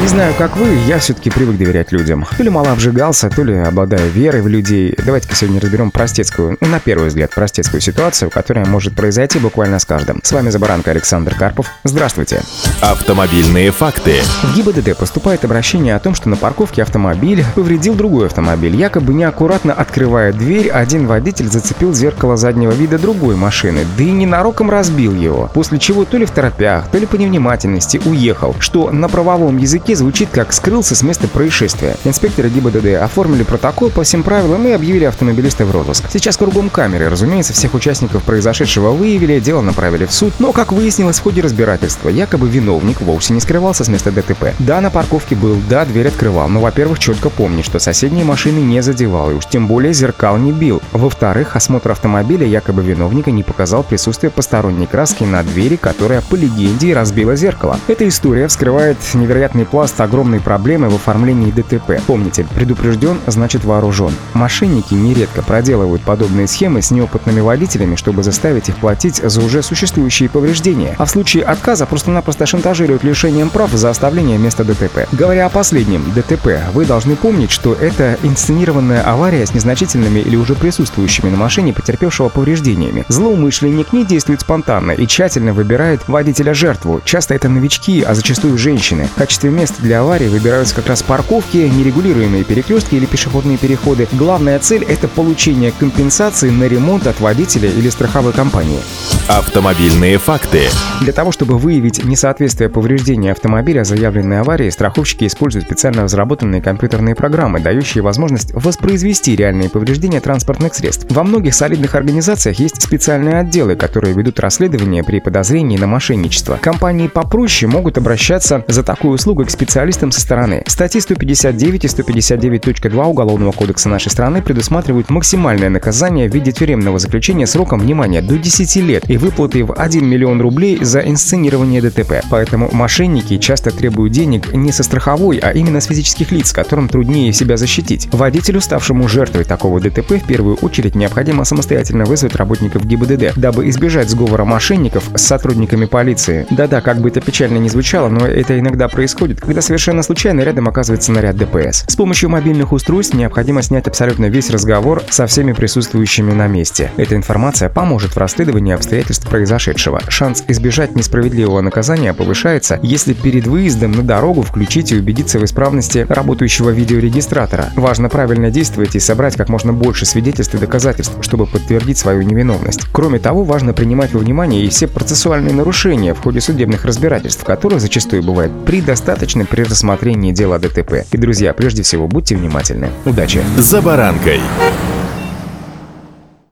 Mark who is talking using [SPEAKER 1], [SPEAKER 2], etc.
[SPEAKER 1] Не знаю, как вы, я все-таки привык доверять людям. То ли мало обжигался, то ли обладаю верой в людей. Давайте-ка сегодня разберем простецкую, ну, на первый взгляд, простецкую ситуацию, которая может произойти буквально с каждым. С вами Забаранка Александр Карпов. Здравствуйте.
[SPEAKER 2] Автомобильные факты.
[SPEAKER 1] В ГИБДД поступает обращение о том, что на парковке автомобиль повредил другой автомобиль. Якобы неаккуратно открывая дверь, один водитель зацепил зеркало заднего вида другой машины, да и ненароком разбил его. После чего то ли в торопях, то ли по невнимательности уехал, что на правовом языке языке звучит как «скрылся с места происшествия». Инспекторы ГИБДД оформили протокол по всем правилам и объявили автомобилиста в розыск. Сейчас кругом камеры, разумеется, всех участников произошедшего выявили, дело направили в суд, но, как выяснилось в ходе разбирательства, якобы виновник вовсе не скрывался с места ДТП. Да, на парковке был, да, дверь открывал, но, во-первых, четко помни, что соседние машины не задевал и уж тем более зеркал не бил. Во-вторых, осмотр автомобиля якобы виновника не показал присутствие посторонней краски на двери, которая, по легенде, разбила зеркало. Эта история вскрывает невероятный пласт огромной проблемы в оформлении ДТП. Помните, предупрежден значит вооружен. Мошенники нередко проделывают подобные схемы с неопытными водителями, чтобы заставить их платить за уже существующие повреждения. А в случае отказа просто-напросто шантажируют лишением прав за оставление места ДТП. Говоря о последнем, ДТП, вы должны помнить, что это инсценированная авария с незначительными или уже присутствующими на машине потерпевшего повреждениями. Злоумышленник не действует спонтанно и тщательно выбирает водителя-жертву. Часто это новички, а зачастую женщины. В качестве мест для аварии выбираются как раз парковки, нерегулируемые перекрестки или пешеходные переходы. Главная цель – это получение компенсации на ремонт от водителя или страховой компании.
[SPEAKER 2] Автомобильные факты.
[SPEAKER 1] Для того, чтобы выявить несоответствие повреждения автомобиля заявленной аварии, страховщики используют специально разработанные компьютерные программы, дающие возможность воспроизвести реальные повреждения транспортных средств. Во многих солидных организациях есть специальные отделы, которые ведут расследование при подозрении на мошенничество. Компании попроще могут обращаться за такую услугу к специалистам со стороны. Статьи 159 и 159.2 Уголовного кодекса нашей страны предусматривают максимальное наказание в виде тюремного заключения сроком, внимания до 10 лет и выплаты в 1 миллион рублей за инсценирование ДТП. Поэтому мошенники часто требуют денег не со страховой, а именно с физических лиц, которым труднее себя защитить. Водителю, ставшему жертвой такого ДТП, в первую очередь необходимо самостоятельно вызвать работников ГИБДД, дабы избежать сговора мошенников с сотрудниками полиции. Да-да, как бы это печально не звучало, но это иногда происходит, когда совершенно случайно рядом оказывается наряд ДПС. С помощью мобильных устройств необходимо снять абсолютно весь разговор со всеми присутствующими на месте. Эта информация поможет в расследовании обстоятельств произошедшего. Шанс избежать несправедливого наказания повышается, если перед выездом на дорогу включить и убедиться в исправности работающего видеорегистратора. Важно правильно действовать и собрать как можно больше свидетельств и доказательств, чтобы подтвердить свою невиновность. Кроме того, важно принимать во внимание и все процессуальные нарушения в ходе судебных разбирательств, которые зачастую бывают предостаточно при рассмотрении дела ДТП. И, друзья, прежде всего, будьте внимательны. Удачи!
[SPEAKER 2] «За баранкой».